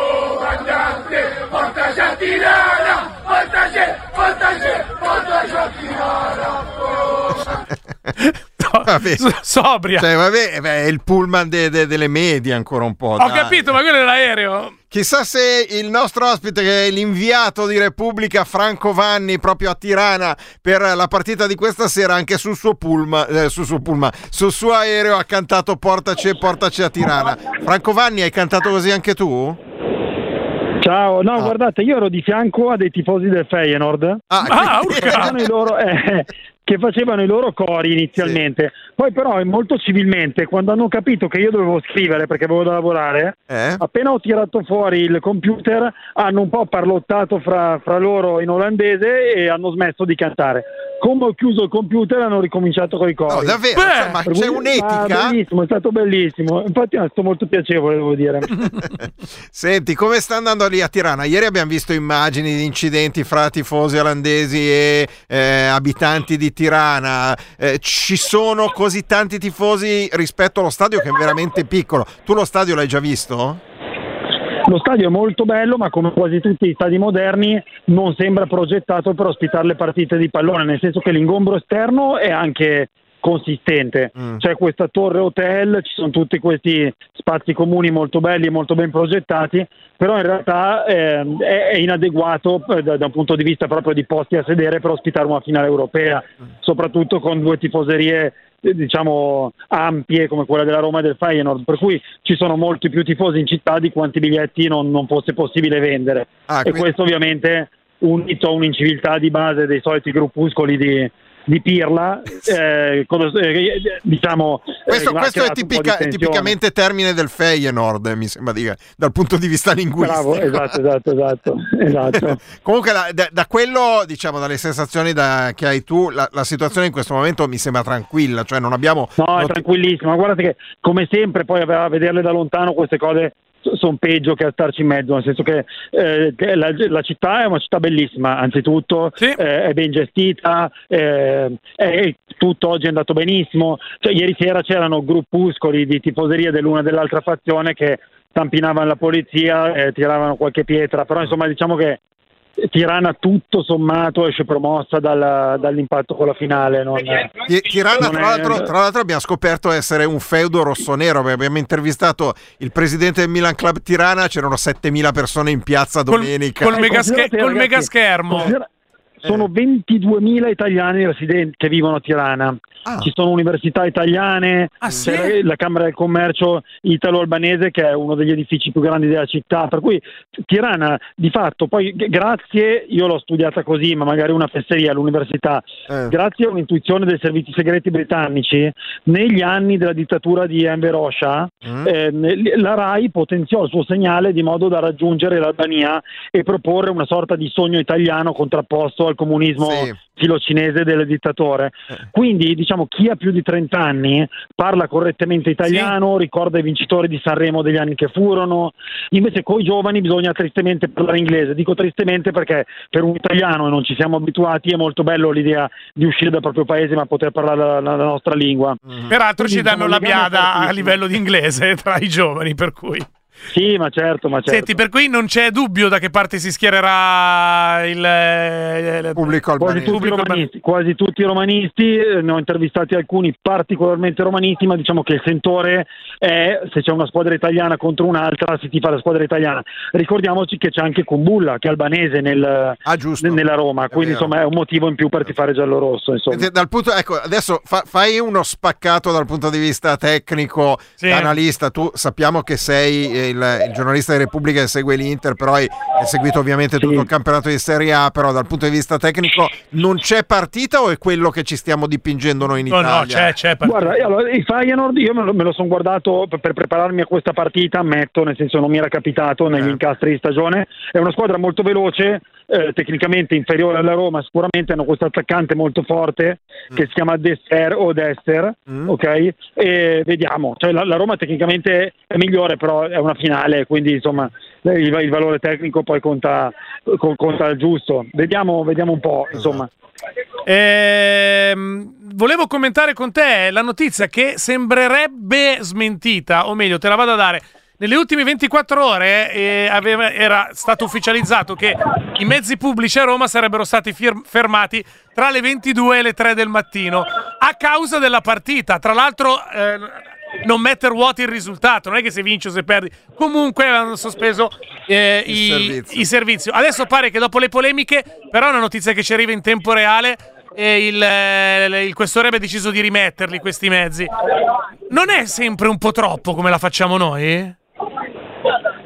Vabbè. Sobria. Cioè, vabbè, beh, è il pullman de- de- delle medie ancora un po'. Ho dai. capito, ma quello è l'aereo. Chissà se il nostro ospite, che è l'inviato di Repubblica Franco Vanni, proprio a Tirana per la partita di questa sera, anche sul suo pullman, eh, sul suo pullman, sul suo aereo ha cantato Portaci, portaci a Tirana. Franco Vanni, hai cantato così anche tu? Ciao, no, guardate, io ero di fianco a dei tifosi del Feyenoord Ah, Ah, facevano i loro- eh, che facevano i loro cori inizialmente. Poi però molto civilmente, quando hanno capito che io dovevo scrivere perché avevo da lavorare, Eh? appena ho tirato fuori il computer hanno un po' parlottato fra, fra loro in olandese e hanno smesso di cantare. Come ho chiuso il computer hanno ricominciato con i cori. No, davvero? Beh, ma c'è un'etica? Ah, bellissimo, è stato bellissimo. Infatti è stato molto piacevole, devo dire. Senti, come sta andando lì a Tirana? Ieri abbiamo visto immagini di incidenti fra tifosi olandesi e eh, abitanti di Tirana. Eh, ci sono così tanti tifosi rispetto allo stadio che è veramente piccolo. Tu lo stadio l'hai già visto? Lo stadio è molto bello, ma come quasi tutti gli stadi moderni non sembra progettato per ospitare le partite di pallone, nel senso che l'ingombro esterno è anche consistente. Mm. C'è questa torre hotel, ci sono tutti questi spazi comuni molto belli e molto ben progettati, però in realtà ehm, è, è inadeguato eh, da, da un punto di vista proprio di posti a sedere per ospitare una finale europea, soprattutto con due tifoserie eh, diciamo ampie come quella della Roma e del Feyenoord, per cui ci sono molti più tifosi in città di quanti biglietti non, non fosse possibile vendere. Ah, e quindi- questo ovviamente unito a un'inciviltà di base dei soliti gruppuscoli di, di Pirla, eh, cosa- eh, diciamo... Questo, eh, questo è, di tipica- è tipicamente termine del Feyenoord, eh, mi sembra dire, dal punto di vista linguistico. Bravo, esatto, esatto, esatto, esatto. Comunque, la- da, da quello, diciamo, dalle sensazioni da- che hai tu, la, la situazione in questo momento mi sembra tranquilla, cioè non abbiamo... No, è tranquillissimo. Guardate che come sempre poi a vederle da lontano queste cose sono peggio che a starci in mezzo, nel senso che eh, che la, la città è una città bellissima, anzitutto Sì. eh, è ben gestita, eh, è- tutto oggi è andato benissimo. Cioè, ieri sera c'erano gruppuscoli di tifoseria dell'una e dell'altra fazione che tampinavano la polizia, eh, tiravano qualche pietra, però insomma diciamo che Tirana tutto sommato esce promossa dal- dall'impatto con la finale. Non, Ti- Tirana, non tra è- l'altro, tra l'altro abbiamo scoperto essere un feudo rossonero. Abbiamo intervistato il presidente del Milan Club Tirana, c'erano 7000 persone in piazza Col, domenica. col Eh, mega, considerate, sche- col ragazzi, mega schermo. considera- Sono 22.000 italiani residenti che vivono a Tirana. Ah. Ci sono università italiane, Ah, sì? c'è la Camera del Commercio italo-albanese che è uno degli edifici più grandi della città. Per cui Tirana di fatto, poi grazie, io l'ho studiata così, ma magari una fesseria all'università, Eh. grazie a un'intuizione dei servizi segreti britannici, negli anni della dittatura di Enver Hoxha, Mm. eh, la RAI potenziò il suo segnale di modo da raggiungere l'Albania e proporre una sorta di sogno italiano contrapposto al comunismo Sì. filo-cinese del dittatore. Eh. Quindi, diciamo, chi ha più di 30 anni parla correttamente italiano, ricorda i vincitori di Sanremo degli anni che furono. Invece, con i giovani bisogna tristemente parlare inglese. Dico tristemente perché per un italiano, e non ci siamo abituati, è molto bello l'idea di uscire dal proprio paese ma poter parlare la, la- la nostra lingua. Peraltro Quindi, ci danno diciamo, la biada a livello di inglese tra i giovani, per cui. Sì, ma certo, ma certo. Senti, per cui non c'è dubbio da che parte si schiererà il, eh, il- Pubblico Quasi albanese. tutti, romanisti, quasi tutti romanisti, eh, ne ho intervistati alcuni particolarmente romanisti, ma diciamo che il sentore è se c'è una squadra italiana contro un'altra si tifa la squadra italiana. Ricordiamoci che c'è anche Kumbulla, che è albanese nel- Ah, giusto. nella Roma, quindi vero. insomma è un motivo in più per tifare giallo-rosso. Insomma. Senti, Dal punto, ecco, adesso fa- fai uno spaccato dal punto di vista tecnico, Sì. analista. Tu sappiamo che sei eh, il, il giornalista di Repubblica che segue l'Inter, però hai seguito ovviamente Sì. tutto il campionato di Serie A. Però dal punto di vista tecnico non c'è partita o è quello che ci stiamo dipingendo noi in No, Italia? no, c'è, c'è. per- Guarda, io allora, il Feyenoord io me lo, me lo sono guardato per, per prepararmi a questa partita, ammetto, nel senso non mi era capitato negli Eh. incastri di stagione. È una squadra molto veloce, eh, tecnicamente inferiore alla Roma, sicuramente hanno questo attaccante molto forte che si chiama Desser o Desser, Mm. ok? E vediamo, cioè, la, la Roma tecnicamente è migliore, però è una finale, quindi insomma il, il valore tecnico poi conta, co- conta il giusto. Vediamo, vediamo un po', insomma. Ehm, volevo commentare con te la notizia che sembrerebbe smentita, o meglio, te la vado a dare. Nelle ultime 24 ore eh, aveva- era stato ufficializzato che i mezzi pubblici a Roma sarebbero stati fir- fermati tra le 22 e le 3 del mattino a causa della partita. Tra l'altro, eh, non mettere vuoti il risultato, non è che se vinci o se perdi. Comunque hanno sospeso eh, Il i, servizio. i servizi. Adesso pare che dopo le polemiche, però è una notizia che ci arriva in tempo reale. E il, eh, il questore abbia deciso di rimetterli questi mezzi. Non è sempre un po' troppo come la facciamo noi?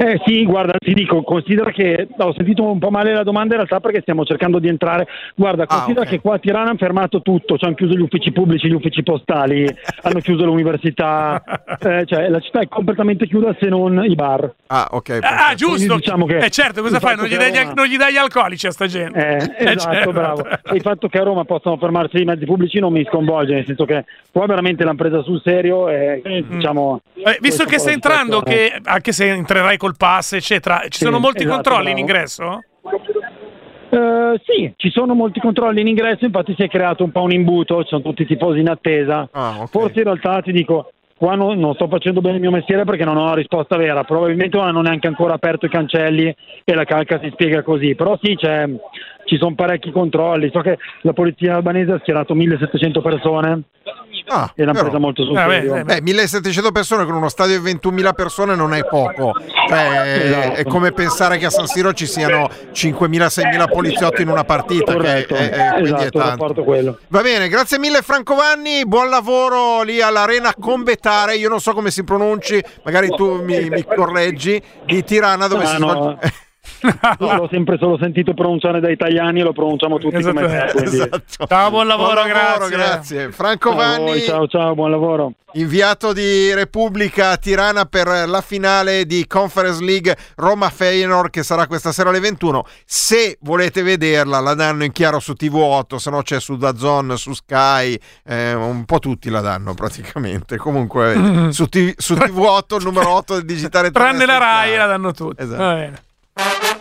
Eh sì, guarda, ti dico, considera che ho sentito un po' male la domanda in realtà perché stiamo cercando di entrare. Guarda, Ah, considera ok. che qua a Tirana hanno fermato tutto, ci hanno chiuso gli uffici pubblici, gli uffici postali, hanno chiuso l'università, eh, cioè la città è completamente chiusa se non i bar. Ah, ok. Ah, perfetto. giusto. Quindi diciamo che eh certo, cosa fai? Non gli, dai gli, Roma- non gli dai alcolici a sta gente. Eh, Eh, esatto, certo. bravo. E il fatto che a Roma possano fermarsi i mezzi pubblici non mi sconvolge, nel senso che qua veramente l'hanno presa sul serio e diciamo... Eh, visto che stai entrando, che, anche se entrerai col pass, eccetera, ci Sì, sono molti esatto, controlli in bravo. ingresso? Eh, sì, ci sono molti controlli in ingresso, infatti si è creato un po' un imbuto, ci sono tutti i tifosi in attesa. Ah, ok. Forse in realtà ti dico, qua non, non sto facendo bene il mio mestiere perché non ho la risposta vera, probabilmente non hanno neanche ancora aperto i cancelli e la calca si spiega così, però sì, c'è, ci sono parecchi controlli, so che la polizia albanese ha schierato 1700 persone Ah, e l'hanno però- presa molto sul Ah, beh, serio. beh, Beh, 1700 persone con uno stadio di 21.000 persone non è poco. Cioè, Esatto. È come pensare che a San Siro ci siano 5.000-6.000 poliziotti in una partita. Che è, Corretto, è- è- quindi è esatto. Va bene, grazie mille Franco Vanni, buon lavoro lì all'Arena Combetare, io non so come si pronunci, magari tu mi, mi correggi, di Tirana dove Ah, si no. svolge... Io l'ho sempre solo sentito pronunciare da italiani e lo pronunciamo tutti come te. Esatto. quindi- Esatto. Ciao, buon lavoro, grazie. grazie. Franco Ciao Vanni, voi, ciao ciao, buon lavoro. inviato di Repubblica a Tirana per la finale di Conference League Roma-Feyenoord che sarà questa sera alle 21. Se volete vederla la danno in chiaro su TV8, se no c'è su Dazon, su Sky, eh, un po' tutti la danno praticamente. Comunque su, T- su TV8 il numero 8 del digitale Tranne la Rai, la danno tutti. Esatto. Va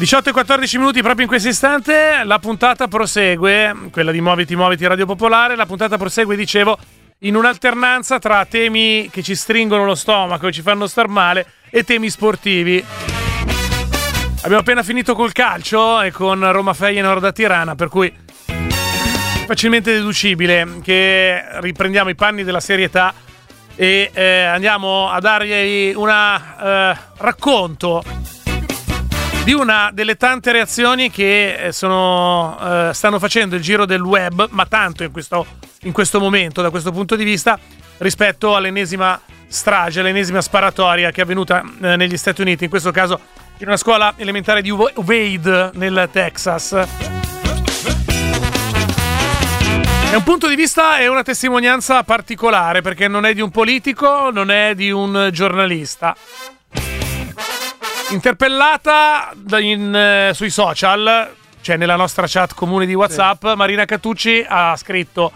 18 e 14 minuti proprio in questo istante, la puntata prosegue, quella di Muoviti Muoviti Radio Popolare, la puntata prosegue, dicevo, in un'alternanza tra temi che ci stringono lo stomaco e ci fanno star male e temi sportivi. Abbiamo appena finito col calcio e con Roma Feyenoord da Tirana, per cui facilmente deducibile che riprendiamo i panni della serietà e eh, andiamo a dargli un racconto di una delle tante reazioni che eh, sono, eh, stanno facendo il giro del web, ma tanto in questo, in questo momento, da questo punto di vista, rispetto all'ennesima strage, all'ennesima sparatoria che è avvenuta eh, negli Stati Uniti, in questo caso in una scuola elementare di Wade nel Texas. È un punto di vista e una testimonianza particolare perché non è di un politico, non è di un giornalista. Interpellata in, eh, sui social, cioè nella nostra chat comune di WhatsApp, Marina Catucci ha scritto: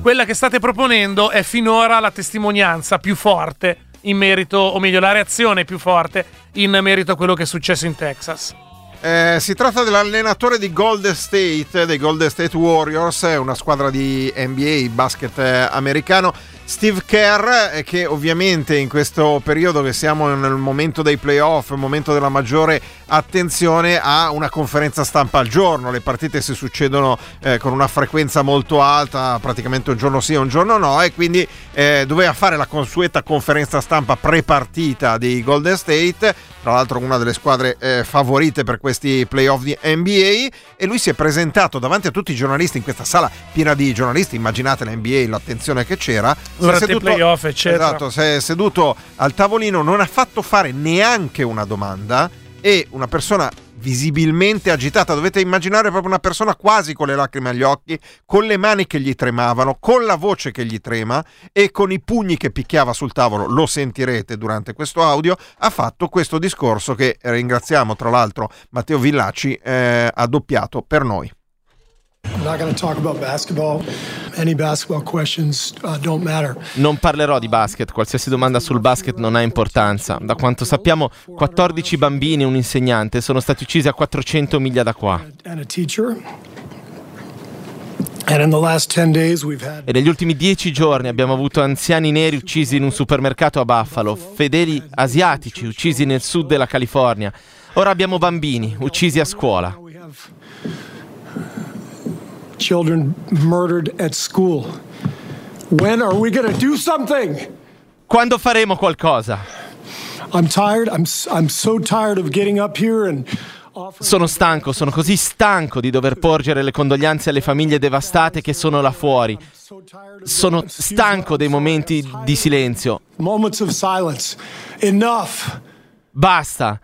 Quella che state proponendo è finora la testimonianza più forte in merito, o meglio, la reazione più forte in merito a quello che è successo in Texas. Eh, si tratta dell'allenatore di Golden State, dei Golden State Warriors, una squadra di NBA, basket eh, americano. Steve Kerr, eh, che ovviamente in questo periodo che siamo nel momento dei playoff, il momento della maggiore attenzione, ha una conferenza stampa al giorno. Le partite si succedono eh, con una frequenza molto alta, praticamente un giorno sì e un giorno no, e quindi eh, doveva fare la consueta conferenza stampa pre-partita di Golden State, tra l'altro una delle squadre eh, favorite per questi playoff di NBA, e lui si è presentato davanti a tutti i giornalisti in questa sala piena di giornalisti, immaginate l'NBA, l'attenzione che c'era. Durante i playoff, eccetera. Esatto, si è seduto al tavolino, non ha fatto fare neanche una domanda e una persona visibilmente agitata, dovete immaginare proprio una persona quasi con le lacrime agli occhi, con le mani che gli tremavano, con la voce che gli trema e con i pugni che picchiava sul tavolo, lo sentirete durante questo audio, ha fatto questo discorso che ringraziamo tra l'altro Matteo Villacci eh, ha doppiato per noi. I'm not going to talk about basketball. Any basketball questions uh, don't matter. Non parlerò di basket, qualsiasi domanda sul basket non ha importanza. Da quanto sappiamo, 14 bambini e un insegnante sono stati uccisi a 400 miglia da qua. And a teacher. And in the last 10 days, we've had E negli ultimi dieci giorni abbiamo avuto anziani neri uccisi in un supermercato a Buffalo, fedeli asiatici uccisi nel sud della California. Ora abbiamo bambini uccisi a scuola. Children murdered at school. When are we going to do something? Quando faremo qualcosa? I'm tired. I'm I'm so tired of getting up here and Sono stanco, sono così stanco di dover porgere le condoglianze alle famiglie devastate che sono là fuori. Sono stanco dei momenti di silenzio. Basta.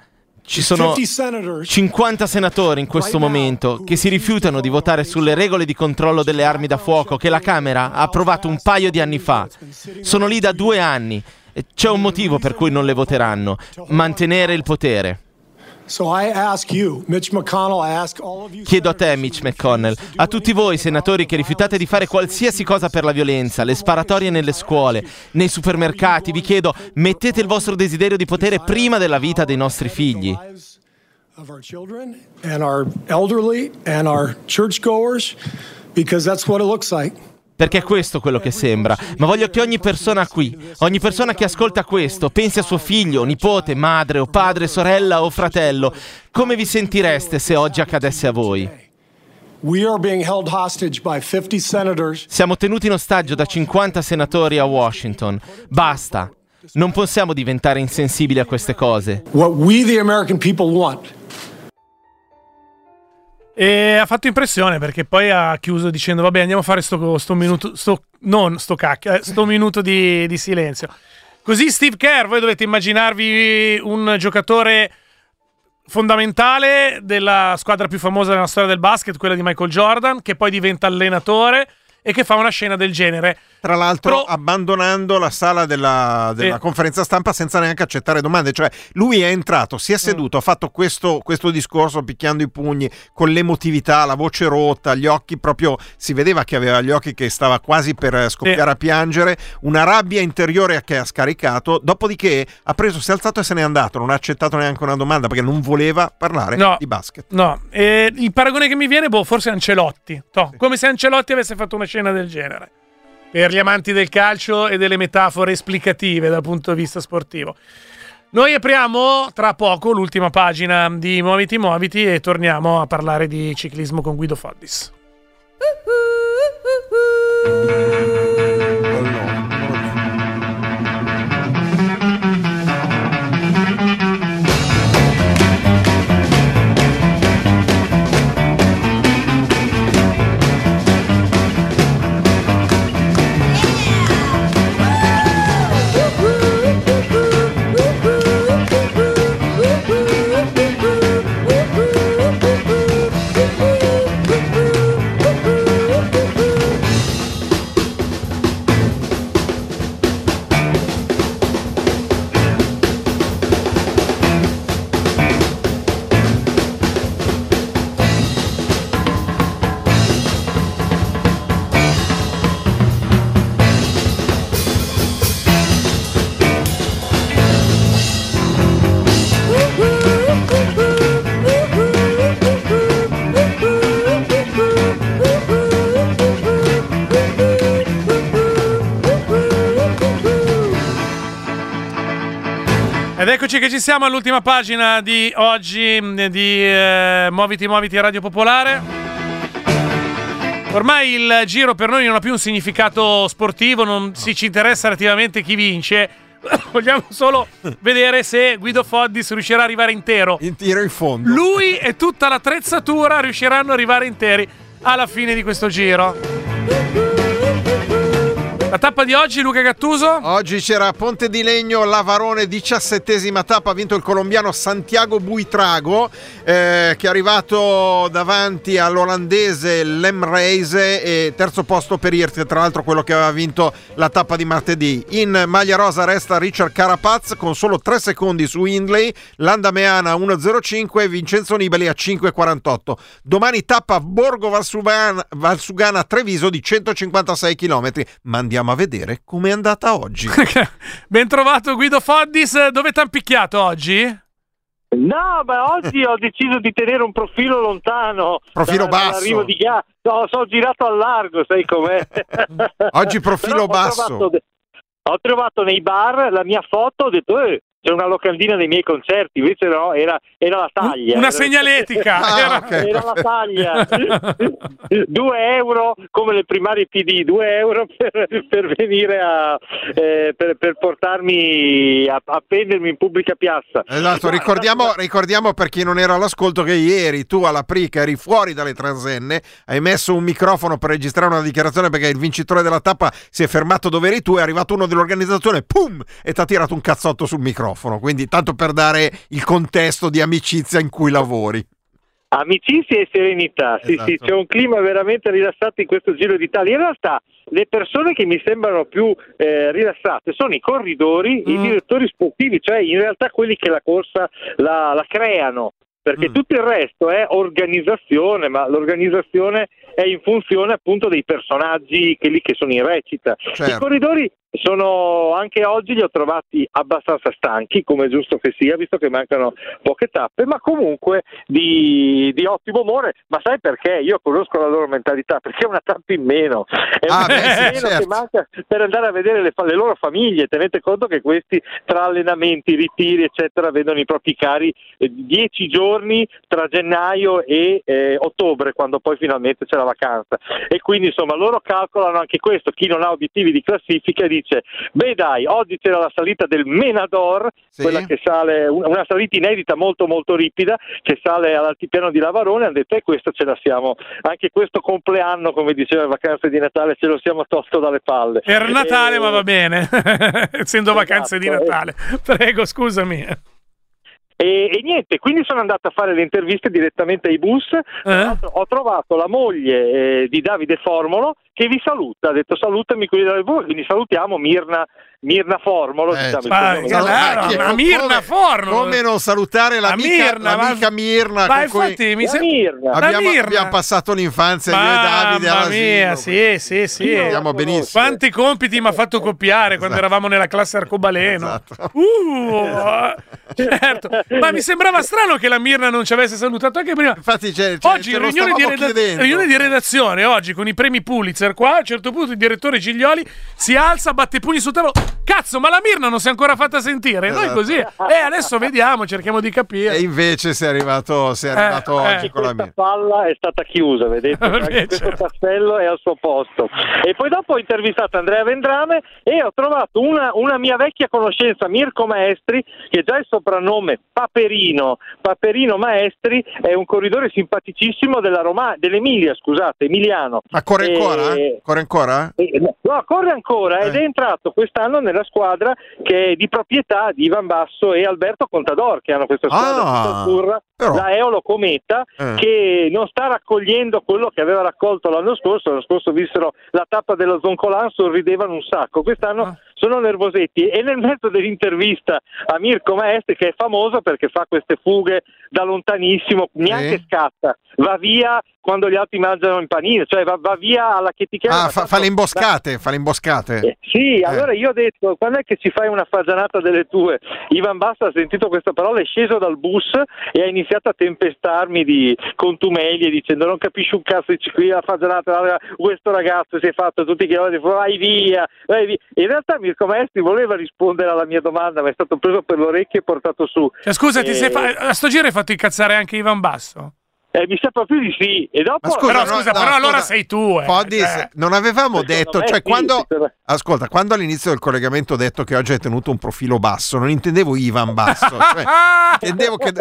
Ci sono 50 senators 50 senatori in questo momento che si rifiutano di votare sulle regole di controllo delle armi da fuoco che la Camera ha approvato un paio di anni fa. Sono lì da due anni. C'è un motivo per cui non le voteranno. Mantenere il potere. Chiedo a te, Mitch McConnell, a tutti voi senatori che rifiutate di fare qualsiasi cosa per la violenza, le sparatorie nelle scuole, nei supermercati, vi chiedo, mettete il vostro desiderio di potere prima della vita dei nostri figli. and our elderly and our churchgoers because that's what it looks like. Perché è questo quello che sembra. Ma voglio che ogni persona qui, ogni persona che ascolta questo, pensi a suo figlio, nipote, madre o padre, sorella o fratello. Come vi sentireste se oggi accadesse a voi? We are being held hostage by 50 senators. Siamo tenuti in ostaggio da 50 senatori a Washington. Basta. Non possiamo diventare insensibili a queste cose. What we, the American people, want E ha fatto impressione perché poi ha chiuso dicendo: Vabbè, andiamo a fare sto, sto minuto, sto, non sto cacchio, eh, sto minuto di, di silenzio. Così Steve Kerr, voi dovete immaginarvi un giocatore fondamentale della squadra più famosa della storia del basket, quella di Michael Jordan, che poi diventa allenatore e che fa una scena del genere. Tra l'altro Pro- abbandonando la sala della, della Sì. conferenza stampa senza neanche accettare domande, cioè lui è entrato, si è Mm. seduto, ha fatto questo, questo discorso picchiando i pugni, con l'emotività, la voce rotta, gli occhi proprio, si vedeva che aveva gli occhi che stava quasi per scoppiare a piangere, una rabbia interiore che ha scaricato, dopodiché ha preso, si è alzato e se n'è andato, non ha accettato neanche una domanda perché non voleva parlare No. di basket. No, eh, il paragone che mi viene, boh, forse Ancelotti. Toh, Come se Ancelotti avesse fatto una scena del genere. Per gli amanti del calcio e delle metafore esplicative dal punto di vista sportivo. Noi apriamo tra poco l'ultima pagina di Muoviti Muoviti e torniamo a parlare di ciclismo con Guido Foddis. Ed eccoci che ci siamo all'ultima pagina di oggi mh, di eh, Muoviti Muoviti Radio Popolare. Ormai il giro per noi non ha più un significato sportivo, non si ci interessa relativamente chi vince. Vogliamo solo vedere se Guido Foddis riuscirà ad arrivare intero. In tiro in fondo. Lui e tutta l'attrezzatura riusciranno ad arrivare interi alla fine di questo giro. La tappa di oggi, Luca Gattuso? Oggi c'era Ponte di Legno, Lavarone, diciassettesima tappa, ha vinto il colombiano Santiago Buitrago, eh, che è arrivato davanti all'olandese Lem Reise e terzo posto per Irte, tra l'altro quello che aveva vinto la tappa di martedì. In maglia rosa resta Richard Carapaz con solo 3 secondi su Hindley, Landa Meana 1.05 e Vincenzo Nibali a 5.48. Domani tappa Borgo Valsugana, Valsugana Treviso di 156 km, ma andiamo a vedere com'è andata oggi. Ben trovato Guido Foddis, dove t'han picchiato oggi? No, ma oggi ho deciso di tenere un profilo lontano. Profilo da- basso. di Ga- No, sono girato al largo, sai com'è. Oggi profilo Però ho basso. trovato de- Ho trovato nei bar la mia foto, ho detto, eh, c'è una locandina dei miei concerti, invece no, era, era la taglia. Una Era- segnaletica. Ah, Era- ok. Era la taglia. 2 euro come le primarie PD, 2 euro per, per venire a eh, per, per portarmi a, a prendermi in pubblica piazza. Esatto, ricordiamo, ricordiamo per chi non era all'ascolto che ieri tu alla Prica eri fuori dalle transenne, hai messo un microfono per registrare una dichiarazione perché il vincitore della tappa si è fermato dove eri tu, è arrivato uno dell'organizzazione, pum, e ti ha tirato un cazzotto sul microfono, quindi tanto per dare il contesto di amicizia in cui lavori. Amicizia e serenità, sì, Esatto. sì, c'è un clima veramente rilassato in questo Giro d'Italia. In realtà le persone che mi sembrano più eh, rilassate sono i corridori, i Mm. direttori sportivi, cioè in realtà quelli che la corsa la, la creano. Perché Mm. tutto il resto è organizzazione, ma l'organizzazione è in funzione appunto dei personaggi, quelli che sono in recita. Certo. I corridori sono anche oggi li ho trovati abbastanza stanchi, come è giusto che sia, visto che mancano poche tappe, ma comunque di, di ottimo umore. Ma sai perché? Io conosco la loro mentalità, perché è una tappa in meno. È una tappa in meno certo. che manca per andare a vedere le, le loro famiglie. Tenete conto che questi tra allenamenti, ritiri, eccetera, vedono i propri cari eh, dieci giorni tra gennaio e eh, ottobre, quando poi finalmente c'è la vacanza. E quindi insomma loro calcolano anche questo. Chi non ha obiettivi di classifica dice: Beh, dai, oggi c'era la salita del Menador, Sì. quella che sale, un- una salita inedita molto molto ripida che sale all'altipiano di Lavarone. Hanno detto: E questo ce la siamo, anche questo compleanno, come diceva, vacanze di Natale, ce lo siamo tolto dalle palle. Per Natale, Eh, ma va bene. Essendo vacanze di Esatto, eh. Natale. Prego, scusami. E, e niente, quindi sono andato a fare le interviste direttamente ai bus. Eh? Ho trovato la moglie eh, di Davide Formolo, che vi saluta, ha detto salutami quelli della voi, quindi salutiamo Mirna, Mirna Formolo. Eh, diciamo, il Ma, cognome. chiaro, chi- ma Mirna come- Forno. Come non salutare La l'amica Mirna, ma- l'amica Mirna Ma con cui infatti mi La sembra... Mirna. Abbiamo, Mirna. abbiamo passato l'infanzia io e Davide Mamma mia, sì, sì, sì. Andiamo benissimo. Quanti compiti mi ha fatto copiare quando Esatto. eravamo nella classe arcobaleno. Esatto. Uh, certo. Ma mi sembrava strano che la Mirna non ci avesse salutato anche prima. Infatti c'è, c'è- Oggi ce lo riunione di, stavamo reda- chiedendo. riunione di redazione, oggi con i premi Pulitzer qua, a un certo punto il direttore Giglioli si alza, batte i pugni sul tavolo. Cazzo, ma la Mirna non si è ancora fatta sentire. E Noi Esatto. così. E adesso vediamo, cerchiamo di capire. E invece sei arrivato, sei arrivato Eh, oggi eh. con la questa Mirna. palla è stata chiusa, vedete? Vabbè, Anche questo certo. castello è al suo posto. E poi dopo ho intervistato Andrea Vendrame e ho trovato una, una mia vecchia conoscenza, Mirko Maestri, che già il soprannome Paperino, Paperino Maestri, è un corridore simpaticissimo della Roma- dell'Emilia, scusate, Emiliano. Ma corre E- ancora? Corre ancora? eh, No, corre ancora ed Eh. è entrato quest'anno nella squadra che è di proprietà di Ivan Basso e Alberto Contador, che hanno questa squadra Ah, azzurra, però. la Eolo Cometa, Eh. che non sta raccogliendo quello che aveva raccolto l'anno scorso. L'anno scorso vissero la tappa dello Zoncolan, sorridevano un sacco. Quest'anno Ah. sono nervosetti e nel mezzo dell'intervista a Mirko Maestri, che è famoso perché fa queste fughe da lontanissimo, neanche Sì. scatta, va via quando gli altri mangiano in panino, cioè va, va via alla chetichella. Ah, fa, fa le imboscate, fa le imboscate. Eh, sì, allora io ho detto, quando è che ci fai una fagianata delle tue? Ivan Basta ha sentito questa parola, è sceso dal bus e ha iniziato a tempestarmi di contumelie dicendo non capisci un cazzo, dici qui la fagianata, questo ragazzo si è fatto tutti i chilometri, vai via, vai via. In realtà Mirko Maestri voleva rispondere alla mia domanda, ma è stato preso per l'orecchio e portato su. Cioè, scusa, ti Eh, sei fa- a sto giro hai fatto incazzare anche Ivan Basso? Eh, mi sa proprio di sì. E dopo... Ma scusa, Però no, scusa, no, però allora scusa. sei tu. Eh. Fodis, Cioè, non avevamo Secondo detto, cioè sì, quando, secondo- ascolta, quando all'inizio del collegamento ho detto che oggi hai tenuto un profilo basso, non intendevo Ivan Basso, cioè, intendevo che...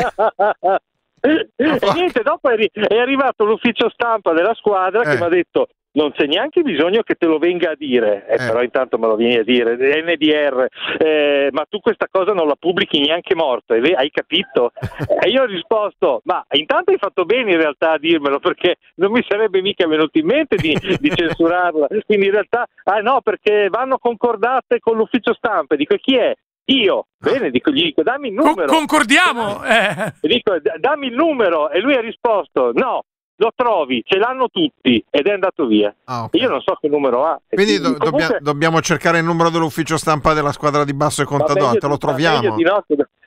e niente, dopo è, è arrivato l'ufficio stampa della squadra che Eh. mi ha detto non c'è neanche bisogno che te lo venga a dire, eh, Eh. però intanto me lo vieni a dire, NDR, eh, ma tu questa cosa non la pubblichi neanche morto, hai capito? e io ho risposto, ma intanto hai fatto bene in realtà a dirmelo perché non mi sarebbe mica venuto in mente di, di censurarla, quindi in realtà, ah no, perché vanno concordate con l'ufficio stampa, dico chi è? Io, bene, dico, gli dico dammi il con- numero. concordiamo. Eh. E dico "D- dammi il numero e lui ha risposto no lo trovi ce l'hanno tutti ed è andato via Ah, ok. io non so che numero ha Quindi do- comunque- dobbia- dobbiamo cercare il numero dell'ufficio stampa della squadra di Basso e Contador, te lo troviamo?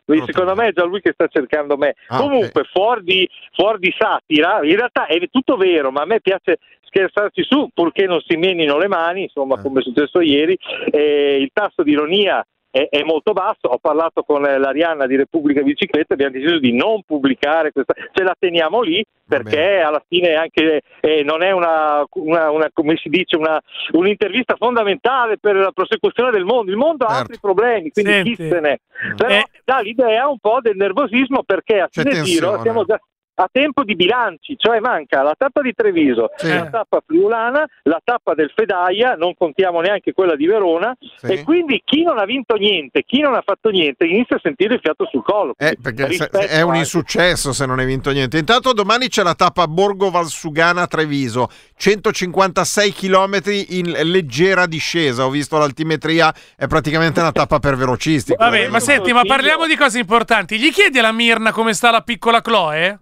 lui, secondo me è già lui che sta cercando me Ah, comunque fuori, di, fuori di satira in realtà è tutto vero ma a me piace scherzarci su purché non si menino le mani insomma Eh. come è successo ieri e il tasso di ironia è, è molto basso. Ho parlato con eh, l'Arianna di Repubblica Bicicletta, abbiamo deciso di non pubblicare questa, ce la teniamo lì perché alla fine anche eh, non è una, una- una- come si dice una, un'intervista fondamentale per la prosecuzione del mondo. Il mondo ha altri problemi, quindi Senti. chi se ne. Però Eh. dà l'idea un po' del nervosismo perché a C'è fine giro siamo già a tempo di bilanci, cioè manca la tappa di Treviso, Sì. la tappa friulana, la tappa del Fedaia, non contiamo neanche quella di Verona Sì. e quindi chi non ha vinto niente, chi non ha fatto niente inizia a sentire il fiato sul collo. Eh, perché se- Rispetto è un insuccesso se non hai vinto niente. Intanto domani c'è la tappa Borgo Valsugana Treviso, 156 km in leggera discesa. Ho visto l'altimetria, è praticamente una tappa per velocisti. Vabbè, ma senti, ma parliamo di cose importanti. Gli chiedi alla Mirna come sta la piccola Chloe?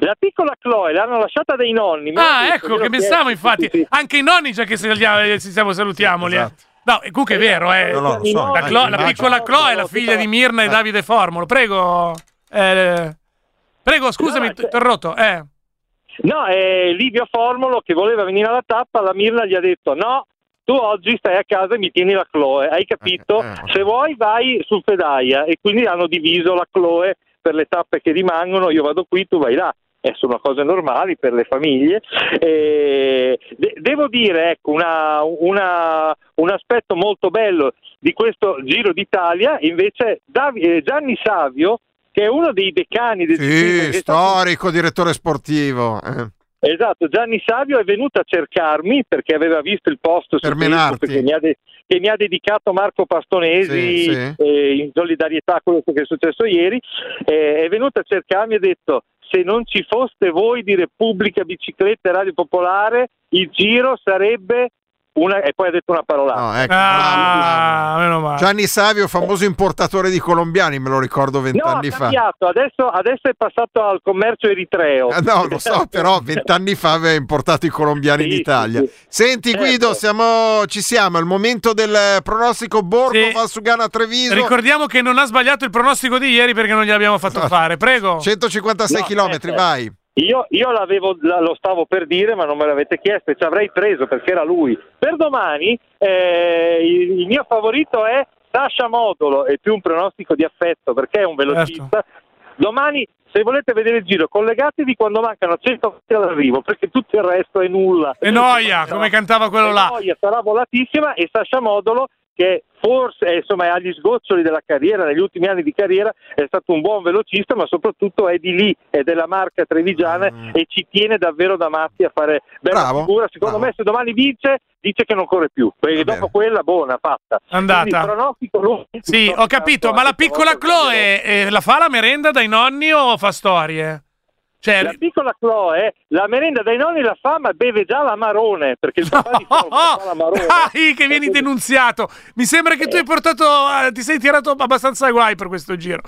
La piccola Chloe l'hanno lasciata dai nonni. Ah, ecco, che pensavo sì, infatti. sì, sì. Anche i nonni già che eh, siamo, salutiamoli. eh. Esatto. No, e comunque è vero, eh. No, no, so, la, Chlo- la piccola Chloe è la figlia di Mirna e Davide Formolo. Prego. eh, prego, scusami, ti ho interrotto. Eh. No, è Livio Formolo che voleva venire alla tappa, la Mirna gli ha detto no, tu oggi stai a casa e mi tieni la Chloe, hai capito? Eh, eh. Se vuoi vai sul Fedaia e quindi hanno diviso la Chloe per le tappe che rimangono, io vado qui, tu vai là. Eh, sono cose normali per le famiglie. E de- devo dire, ecco, una- una- un aspetto molto bello di questo Giro d'Italia invece Davi- eh, Gianni Savio, che è uno dei decani del Sì, è stato- storico direttore sportivo. eh. Esatto, Gianni Savio è venuto a cercarmi perché aveva visto il post su Facebook che mi, ha de- che mi ha dedicato Marco Pastonesi Sì, sì. eh, in solidarietà a quello che è successo ieri. Eh, è venuto a cercarmi e ha detto se non ci foste voi di Repubblica Biciclette e Radio Popolare, il giro sarebbe una... e poi ha detto una parola. No, ecco. Ah, meno male. Gianni Savio, famoso importatore di colombiani, me lo ricordo No, ha vent'anni fa. cambiato, adesso, adesso è passato al commercio eritreo. Ah, no, lo so, però vent'anni fa aveva importato i colombiani in Sì, Italia. sì, sì. Senti Certo. Guido, siamo, ci siamo, è il momento del eh, pronostico Borgo Sì. va su Gana Treviso. Ricordiamo che non ha sbagliato il pronostico di ieri perché non gliel'abbiamo fatto fare. Prego. 156 No, km, eh, vai. Io, io lo stavo per dire, ma non me l'avete chiesto e ci avrei preso perché era lui. Per domani eh, il, il mio favorito è Sasha Modolo, è più un pronostico di affetto perché è un velocista. Domani, se volete vedere il giro, collegatevi quando mancano 100 metri all'arrivo perché tutto il resto è nulla. E noia, come cantava quello E là. Noia sarà volatissima e Sasha Modolo che forse eh, insomma, è agli sgoccioli della carriera, negli ultimi anni di carriera è stato un buon velocista, ma soprattutto è di lì, è della marca trevigiana e ci tiene davvero da matti a fare bella Mm. Bravo, figura. Secondo me se domani vince dice che non corre più, perché Va dopo quella buona fatta. Andata. Quindi. Sì, ho capito, ma la piccola Chloe eh, la fa la merenda dai nonni o fa storie? Cioè, La piccola Chloe, la merenda dai nonni la fa, ma beve già l'amarone, perché il papà di Chloe fa l'amarone. dai, che vieni denunziato. Mi sembra che tu hai portato, eh, ti sei tirato abbastanza ai guai per questo giro.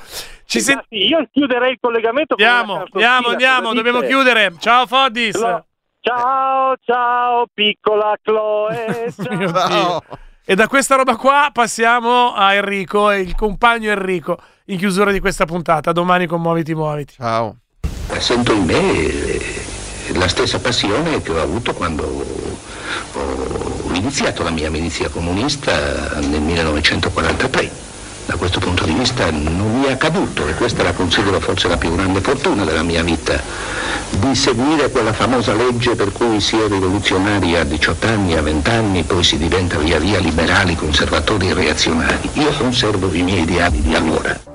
Ci sen- Infatti, io chiuderei il collegamento Andiamo, andiamo, andiamo, dobbiamo chiudere. Ciao Foddis. Chlo- Ciao, ciao, piccola Chloe. Ciao. E da questa roba qua passiamo a Enrico, il compagno Enrico, in chiusura di questa puntata. Domani con Muoviti Muoviti. Ciao. Sento in me eh, la stessa passione che ho avuto quando ho iniziato la mia milizia comunista nel 1943. Da questo punto di vista non mi è accaduto, e questa la considero forse la più grande fortuna della mia vita, di seguire quella famosa legge per cui si è rivoluzionari a 18 anni, a 20 anni, poi si diventa via via liberali, conservatori e reazionari. Io conservo i miei ideali di allora.